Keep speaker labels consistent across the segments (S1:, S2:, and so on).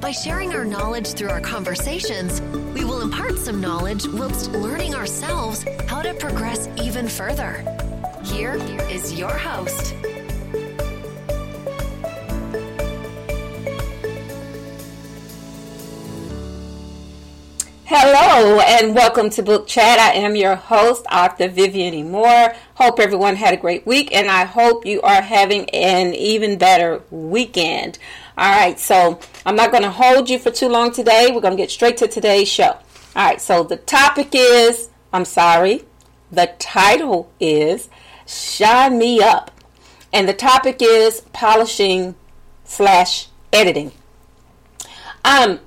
S1: By sharing our knowledge through our conversations, we will impart some knowledge whilst learning ourselves how to progress even further. Here is your host.
S2: Hello and welcome to Book Chat. I am your host, author Vivian. Moore. Hope everyone had a great week and I hope you are having an even better weekend. All right, so I'm not going to hold you for too long today. We're going to get straight to today's show. All right, so the topic is I'm sorry, the title is Shine Me Up. And the topic is polishing slash editing. Um,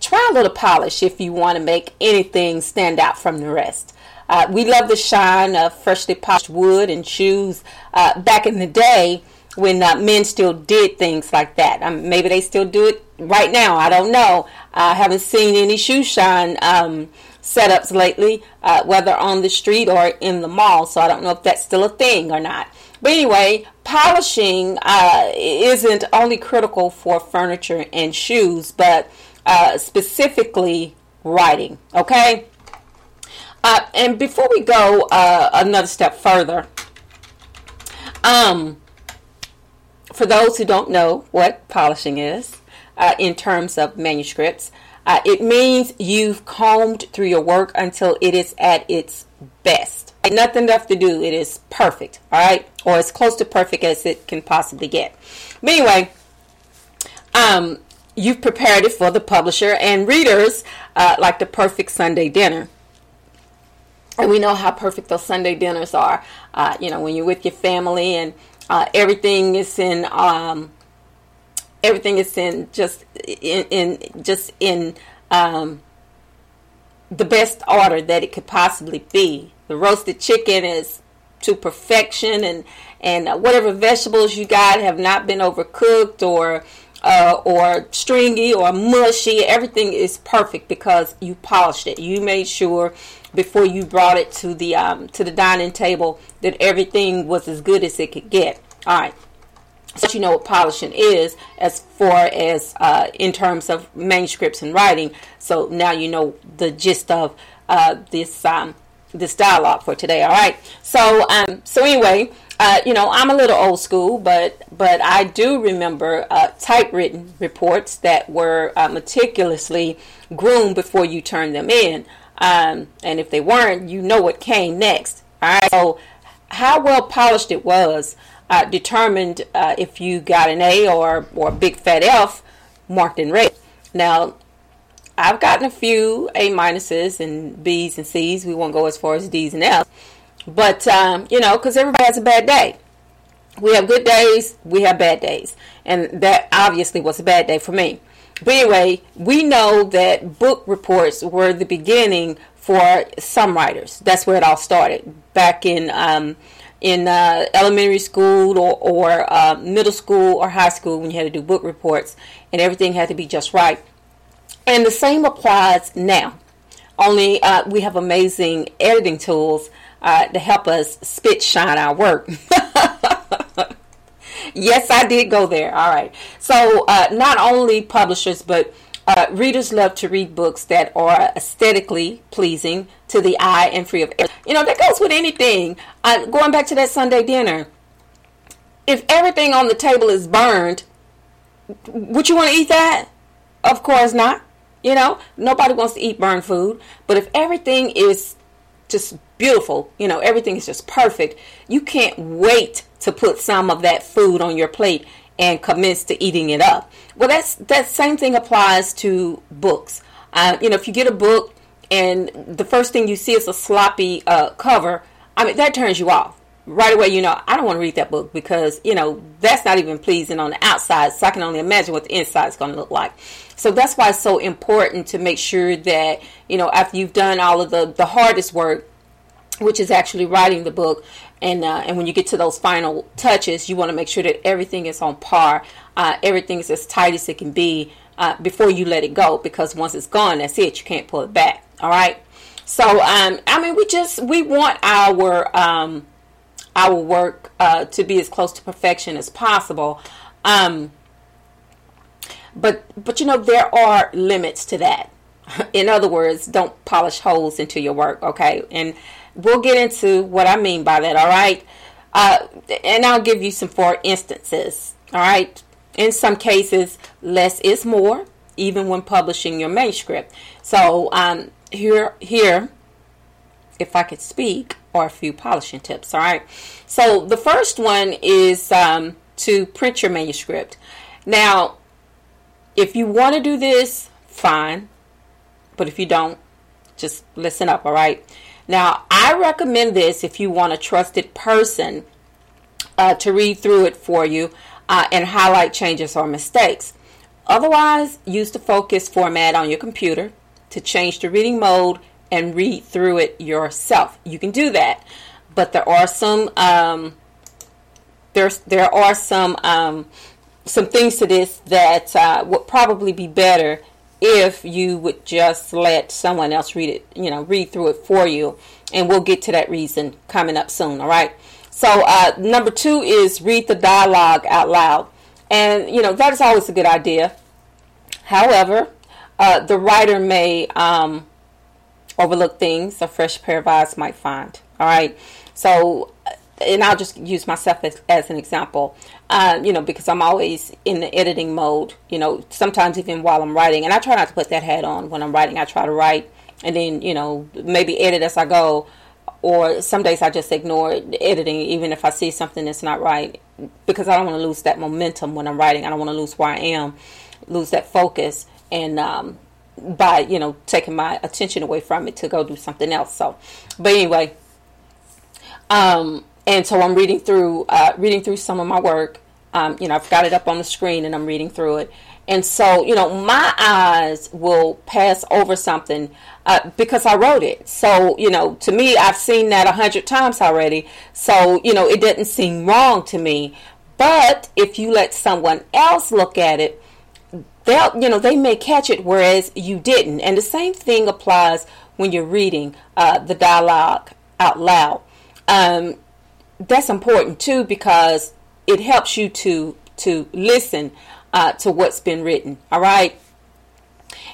S2: try a little polish if you want to make anything stand out from the rest. Uh, we love the shine of freshly polished wood and shoes. Uh, back in the day, when uh, men still did things like that. Um, maybe they still do it right now. I don't know. I haven't seen any shoe shine um, setups lately, uh, whether on the street or in the mall. So I don't know if that's still a thing or not. But anyway, polishing uh, isn't only critical for furniture and shoes, but uh, specifically writing. Okay. Uh, and before we go uh, another step further, um, for those who don't know what polishing is uh, in terms of manuscripts, uh, it means you've combed through your work until it is at its best. Nothing left to do. It is perfect, all right, or as close to perfect as it can possibly get. But anyway, um, you've prepared it for the publisher and readers uh, like the perfect Sunday dinner. And we know how perfect those Sunday dinners are. Uh, you know, when you're with your family and uh, everything is in um, everything is in just in, in just in um, the best order that it could possibly be. The roasted chicken is to perfection, and and uh, whatever vegetables you got have not been overcooked or uh, or stringy or mushy. Everything is perfect because you polished it. You made sure before you brought it to the um, to the dining table that everything was as good as it could get. All right. So you know what polishing is as far as uh, in terms of manuscripts and writing. So now you know the gist of uh, this um, this dialogue for today. All right. So um, so anyway, uh, you know I'm a little old school, but but I do remember uh, typewritten reports that were uh, meticulously groomed before you turned them in. Um, and if they weren't, you know what came next. All right. So how well polished it was uh, determined uh, if you got an A or or a big fat F marked in red. Now, I've gotten a few A minuses and B's and C's. We won't go as far as D's and F's, but um, you know, because everybody has a bad day. We have good days, we have bad days, and that obviously was a bad day for me. But anyway, we know that book reports were the beginning for some writers. That's where it all started back in um, in uh, elementary school or, or uh, middle school or high school when you had to do book reports and everything had to be just right. And the same applies now. Only uh, we have amazing editing tools uh, to help us spit shine our work. yes, I did go there. All right. So uh, not only publishers, but uh, readers love to read books that are aesthetically pleasing to the eye and free of. You know, that goes with anything. Uh, going back to that Sunday dinner, if everything on the table is burned, would you want to eat that? Of course not. You know, nobody wants to eat burned food. But if everything is just beautiful, you know, everything is just perfect, you can't wait to put some of that food on your plate and commence to eating it up. Well, that's that same thing applies to books. Uh, you know, if you get a book and the first thing you see is a sloppy uh, cover, I mean that turns you off right away. You know, I don't want to read that book because you know that's not even pleasing on the outside. So I can only imagine what the inside is going to look like. So that's why it's so important to make sure that you know after you've done all of the the hardest work which is actually writing the book. And uh, and when you get to those final touches, you want to make sure that everything is on par, uh, everything is as tight as it can be uh, before you let it go. Because once it's gone, that's it. You can't pull it back. All right. So um, I mean, we just we want our um, our work uh, to be as close to perfection as possible. Um, but but you know there are limits to that. In other words, don't polish holes into your work. Okay, and we'll get into what I mean by that. All right, uh, and I'll give you some four instances. All right, in some cases, less is more, even when publishing your manuscript. So um, here here, if I could speak, are a few polishing tips. All right. So the first one is um, to print your manuscript. Now, if you want to do this, fine. But if you don't, just listen up, all right? Now, I recommend this if you want a trusted person uh, to read through it for you uh, and highlight changes or mistakes. Otherwise, use the focus format on your computer to change the reading mode and read through it yourself. You can do that, but there are some um, there's there are some um, some things to this that uh, would probably be better if you would just let someone else read it, you know, read through it for you. And we'll get to that reason coming up soon, all right? So, uh, number two is read the dialogue out loud. And, you know, that is always a good idea. However, uh, the writer may um, overlook things a fresh pair of eyes might find, all right? So, and I'll just use myself as, as an example, uh, you know, because I'm always in the editing mode, you know, sometimes even while I'm writing. And I try not to put that hat on when I'm writing. I try to write and then, you know, maybe edit as I go. Or some days I just ignore editing, even if I see something that's not right, because I don't want to lose that momentum when I'm writing. I don't want to lose where I am, lose that focus, and um, by you know taking my attention away from it to go do something else. So, but anyway, um, and so I'm reading through uh, reading through some of my work. Um, you know, I've got it up on the screen and I'm reading through it. And so, you know, my eyes will pass over something uh, because I wrote it. So, you know, to me, I've seen that a hundred times already. So, you know, it didn't seem wrong to me. But if you let someone else look at it, they'll, you know, they may catch it, whereas you didn't. And the same thing applies when you're reading uh, the dialogue out loud. Um, that's important too because it helps you to to listen uh, to what's been written. All right.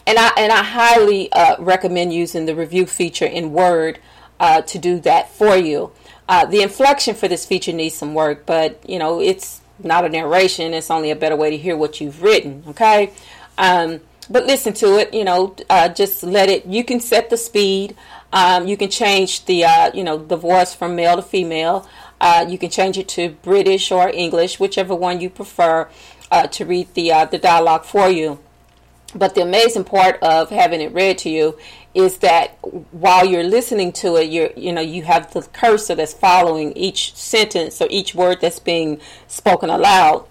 S2: And I and I highly uh, recommend using the review feature in Word uh, to do that for you. Uh, the inflection for this feature needs some work, but you know it's not a narration. It's only a better way to hear what you've written. Okay. Um, but listen to it. You know, uh, just let it. You can set the speed. Um, you can change the uh, you know the voice from male to female. Uh, you can change it to British or English, whichever one you prefer, uh, to read the uh, the dialogue for you. But the amazing part of having it read to you is that while you're listening to it, you you know you have the cursor that's following each sentence or each word that's being spoken aloud,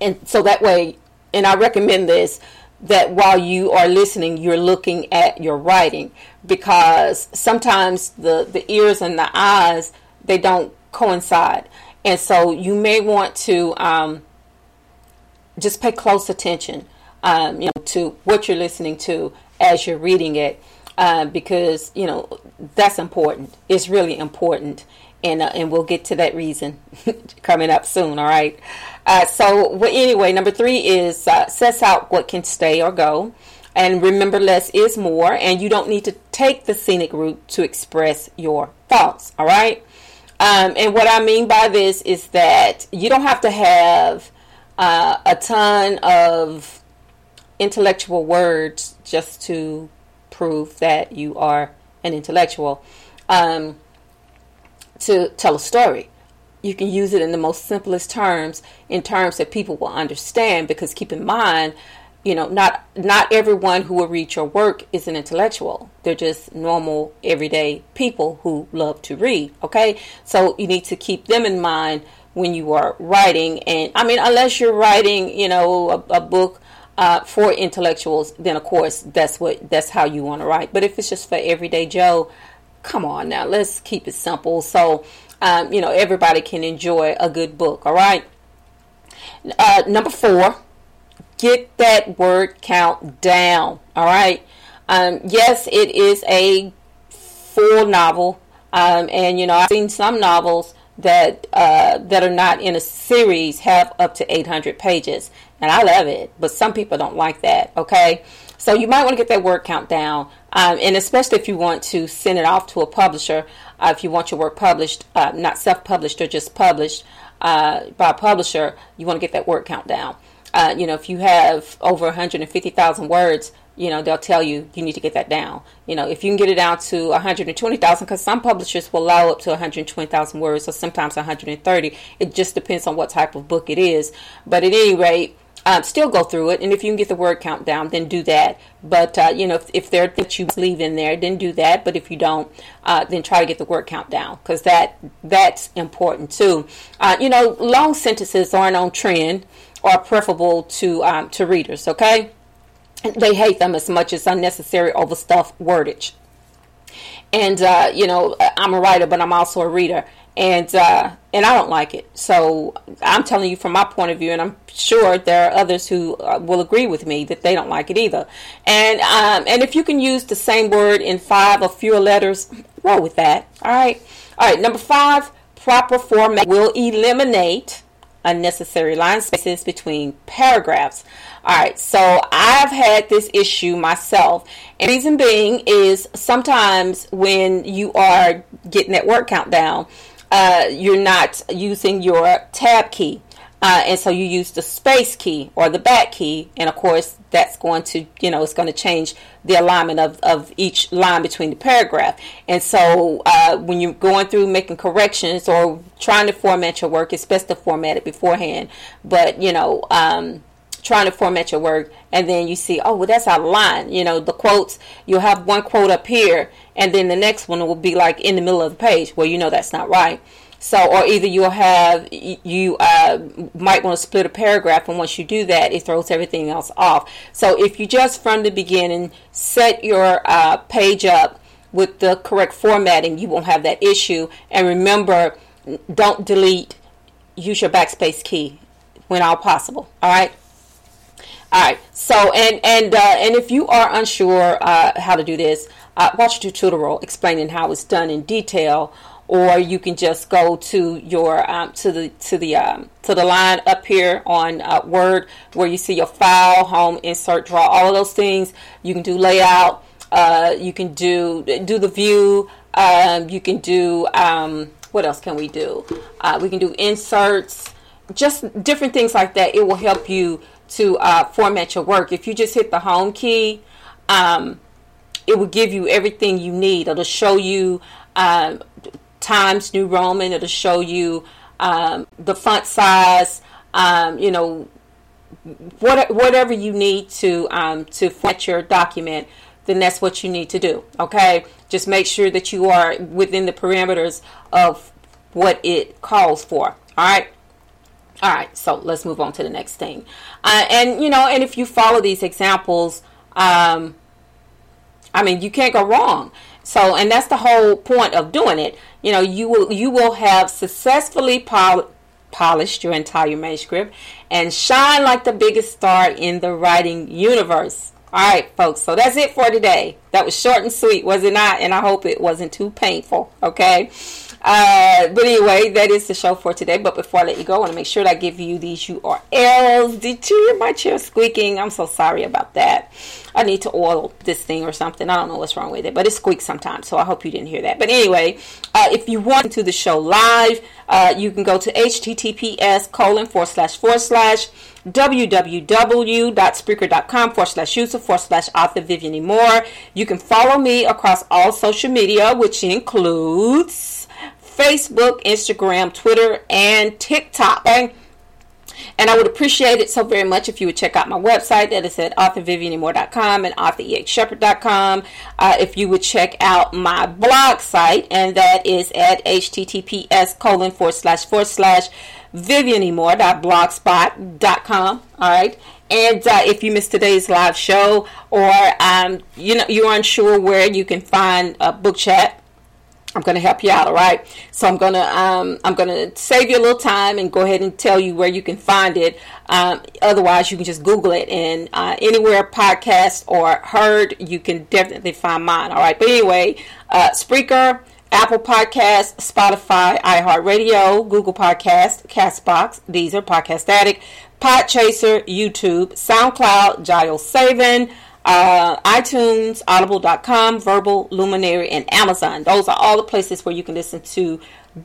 S2: and so that way. And I recommend this that while you are listening, you're looking at your writing because sometimes the the ears and the eyes they don't coincide. And so you may want to um, just pay close attention um, you know, to what you're listening to as you're reading it uh, because, you know, that's important. It's really important. And, uh, and we'll get to that reason coming up soon, all right? Uh, so, well, anyway, number three is uh, sets out what can stay or go. And remember, less is more, and you don't need to take the scenic route to express your thoughts, all right? Um, and what I mean by this is that you don't have to have uh, a ton of intellectual words just to prove that you are an intellectual um, to tell a story. You can use it in the most simplest terms, in terms that people will understand. Because keep in mind, you know, not not everyone who will read your work is an intellectual. They're just normal, everyday people who love to read. Okay, so you need to keep them in mind when you are writing. And I mean, unless you're writing, you know, a, a book uh, for intellectuals, then of course that's what that's how you want to write. But if it's just for everyday Joe, come on now, let's keep it simple so um, you know everybody can enjoy a good book. All right. Uh, number four, get that word count down. All right. Um, yes, it is a full novel, um, and you know I've seen some novels that uh, that are not in a series have up to 800 pages, and I love it. But some people don't like that. Okay, so you might want to get that word count down, um, and especially if you want to send it off to a publisher, uh, if you want your work published, uh, not self-published or just published uh, by a publisher, you want to get that word count down. Uh, you know, if you have over 150,000 words, you know, they'll tell you you need to get that down. You know, if you can get it down to 120,000, because some publishers will allow up to 120,000 words, or sometimes 130. It just depends on what type of book it is. But at any rate, um, still go through it, and if you can get the word count down, then do that. But uh, you know, if, if there are things you leave in there, then do that. But if you don't, uh, then try to get the word count down because that that's important too. Uh, you know, long sentences aren't on trend or preferable to um, to readers. Okay they hate them as much as unnecessary overstuffed wordage. And uh, you know, I'm a writer, but I'm also a reader, and uh, and I don't like it. So I'm telling you from my point of view, and I'm sure there are others who uh, will agree with me that they don't like it either. And um, and if you can use the same word in five or fewer letters, roll with that. All right, all right. Number five, proper format will eliminate unnecessary line spaces between paragraphs. All right, so I've had this issue myself. And reason being is sometimes when you are getting that word count down, uh, you're not using your tab key. Uh, and so you use the space key or the back key, and of course that's going to, you know, it's going to change the alignment of, of each line between the paragraph. And so uh, when you're going through making corrections or trying to format your work, it's best to format it beforehand. But you know, um, trying to format your work, and then you see, oh, well, that's out of line. You know, the quotes, you'll have one quote up here, and then the next one will be like in the middle of the page. Well, you know that's not right. So, or either you'll have, you uh, might want to split a paragraph, and once you do that, it throws everything else off. So, if you just from the beginning set your uh, page up with the correct formatting, you won't have that issue. And remember, don't delete, use your backspace key when all possible. All right. All right. So, and and uh, and if you are unsure uh, how to do this, uh, watch a tutorial explaining how it's done in detail or you can just go to your um, to the to the um, to the line up here on uh, Word where you see your file, home, insert, draw, all of those things. You can do layout. Uh, you can do do the view. Um, you can do um, what else can we do? Uh, we can do inserts, just different things like that. It will help you to uh, format your work. If you just hit the home key, um, it will give you everything you need. It'll show you um, Times New Roman. It'll show you um, the font size. Um, you know, what, whatever you need to um, to format your document, then that's what you need to do. Okay, just make sure that you are within the parameters of what it calls for. All right. All right, so let's move on to the next thing. Uh, and you know, and if you follow these examples, um, I mean, you can't go wrong. So, and that's the whole point of doing it. You know, you will you will have successfully pol- polished your entire manuscript and shine like the biggest star in the writing universe. All right, folks. So that's it for today. That was short and sweet, was it not? And I hope it wasn't too painful. Okay. Uh, but anyway, that is the show for today. But before I let you go, I want to make sure that I give you these URLs. Did you hear my chair squeaking? I'm so sorry about that. I need to oil this thing or something. I don't know what's wrong with it, but it squeaks sometimes. So I hope you didn't hear that. But anyway, uh, if you want to do the show live, uh, you can go to https colon forward slash forward slash www.spreaker.com forward slash user forward slash author Vivian Moore. You can follow me across all social media, which includes Facebook, Instagram, Twitter, and TikTok. Okay? And I would appreciate it so very much if you would check out my website that is at authorvivianmoore.com and authorehshepherd.com. Uh, if you would check out my blog site, and that is at https colon forward slash forward slash vivianmoore.blogspot.com. All right. And uh, if you missed today's live show or um, you know you're unsure where you can find a book chat I'm going to help you out, all right? So I'm going to um, I'm going to save you a little time and go ahead and tell you where you can find it. Um, otherwise, you can just Google it, and uh, anywhere podcast or heard, you can definitely find mine, all right? But anyway, uh, Spreaker. Apple Podcast, Spotify, iHeartRadio, Google Podcast, Castbox, Deezer, Podcast Addict, Podchaser, YouTube, SoundCloud, Giles Savin, uh, iTunes, Audible.com, Vurbl, Luminary, and Amazon. Those are all the places where you can listen to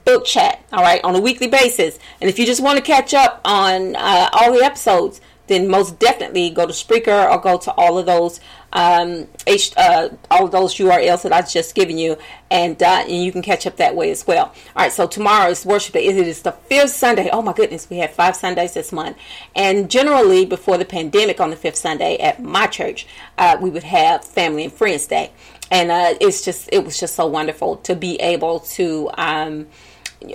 S2: book chat, all right, on a weekly basis. And if you just want to catch up on uh, all the episodes, then most definitely go to Spreaker or go to all of those um, H, uh, all of those URLs that I've just given you, and, uh, and you can catch up that way as well. All right, so tomorrow is worship day. It is the fifth Sunday. Oh my goodness, we had five Sundays this month, and generally before the pandemic, on the fifth Sunday at my church, uh, we would have Family and Friends Day, and uh, it's just it was just so wonderful to be able to um,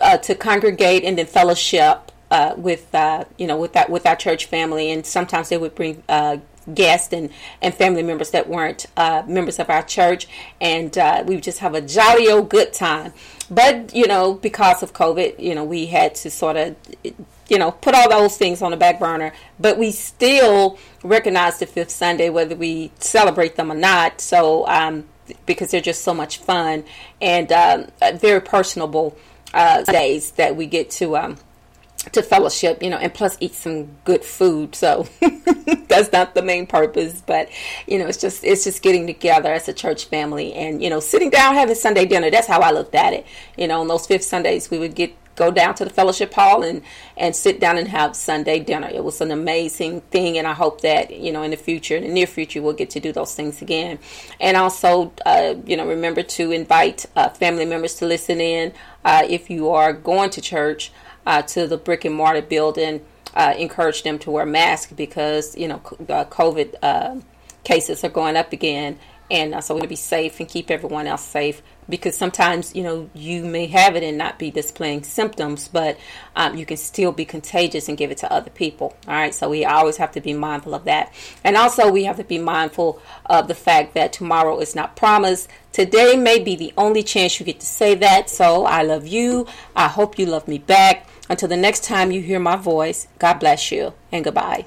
S2: uh, to congregate and then fellowship uh, with uh, you know with that with our church family, and sometimes they would bring uh, guests and, and family members that weren't uh, members of our church, and uh, we would just have a jolly old good time. But you know, because of COVID, you know, we had to sort of you know put all those things on the back burner. But we still recognize the fifth Sunday, whether we celebrate them or not. So um, because they're just so much fun and um, very personable uh, days that we get to. Um, to fellowship, you know, and plus eat some good food. So that's not the main purpose, but you know, it's just it's just getting together as a church family and you know, sitting down having Sunday dinner. That's how I looked at it. You know, on those fifth Sundays, we would get go down to the fellowship hall and and sit down and have Sunday dinner. It was an amazing thing, and I hope that you know in the future, in the near future, we'll get to do those things again. And also, uh, you know, remember to invite uh, family members to listen in uh, if you are going to church uh, to the brick and mortar building, uh, encourage them to wear masks because you know uh, COVID uh, cases are going up again, and uh, so we to be safe and keep everyone else safe because sometimes you know you may have it and not be displaying symptoms but um, you can still be contagious and give it to other people. All right so we always have to be mindful of that. And also we have to be mindful of the fact that tomorrow is not promised. Today may be the only chance you get to say that. So i love you. I hope you love me back. Until the next time you hear my voice, God bless you and goodbye.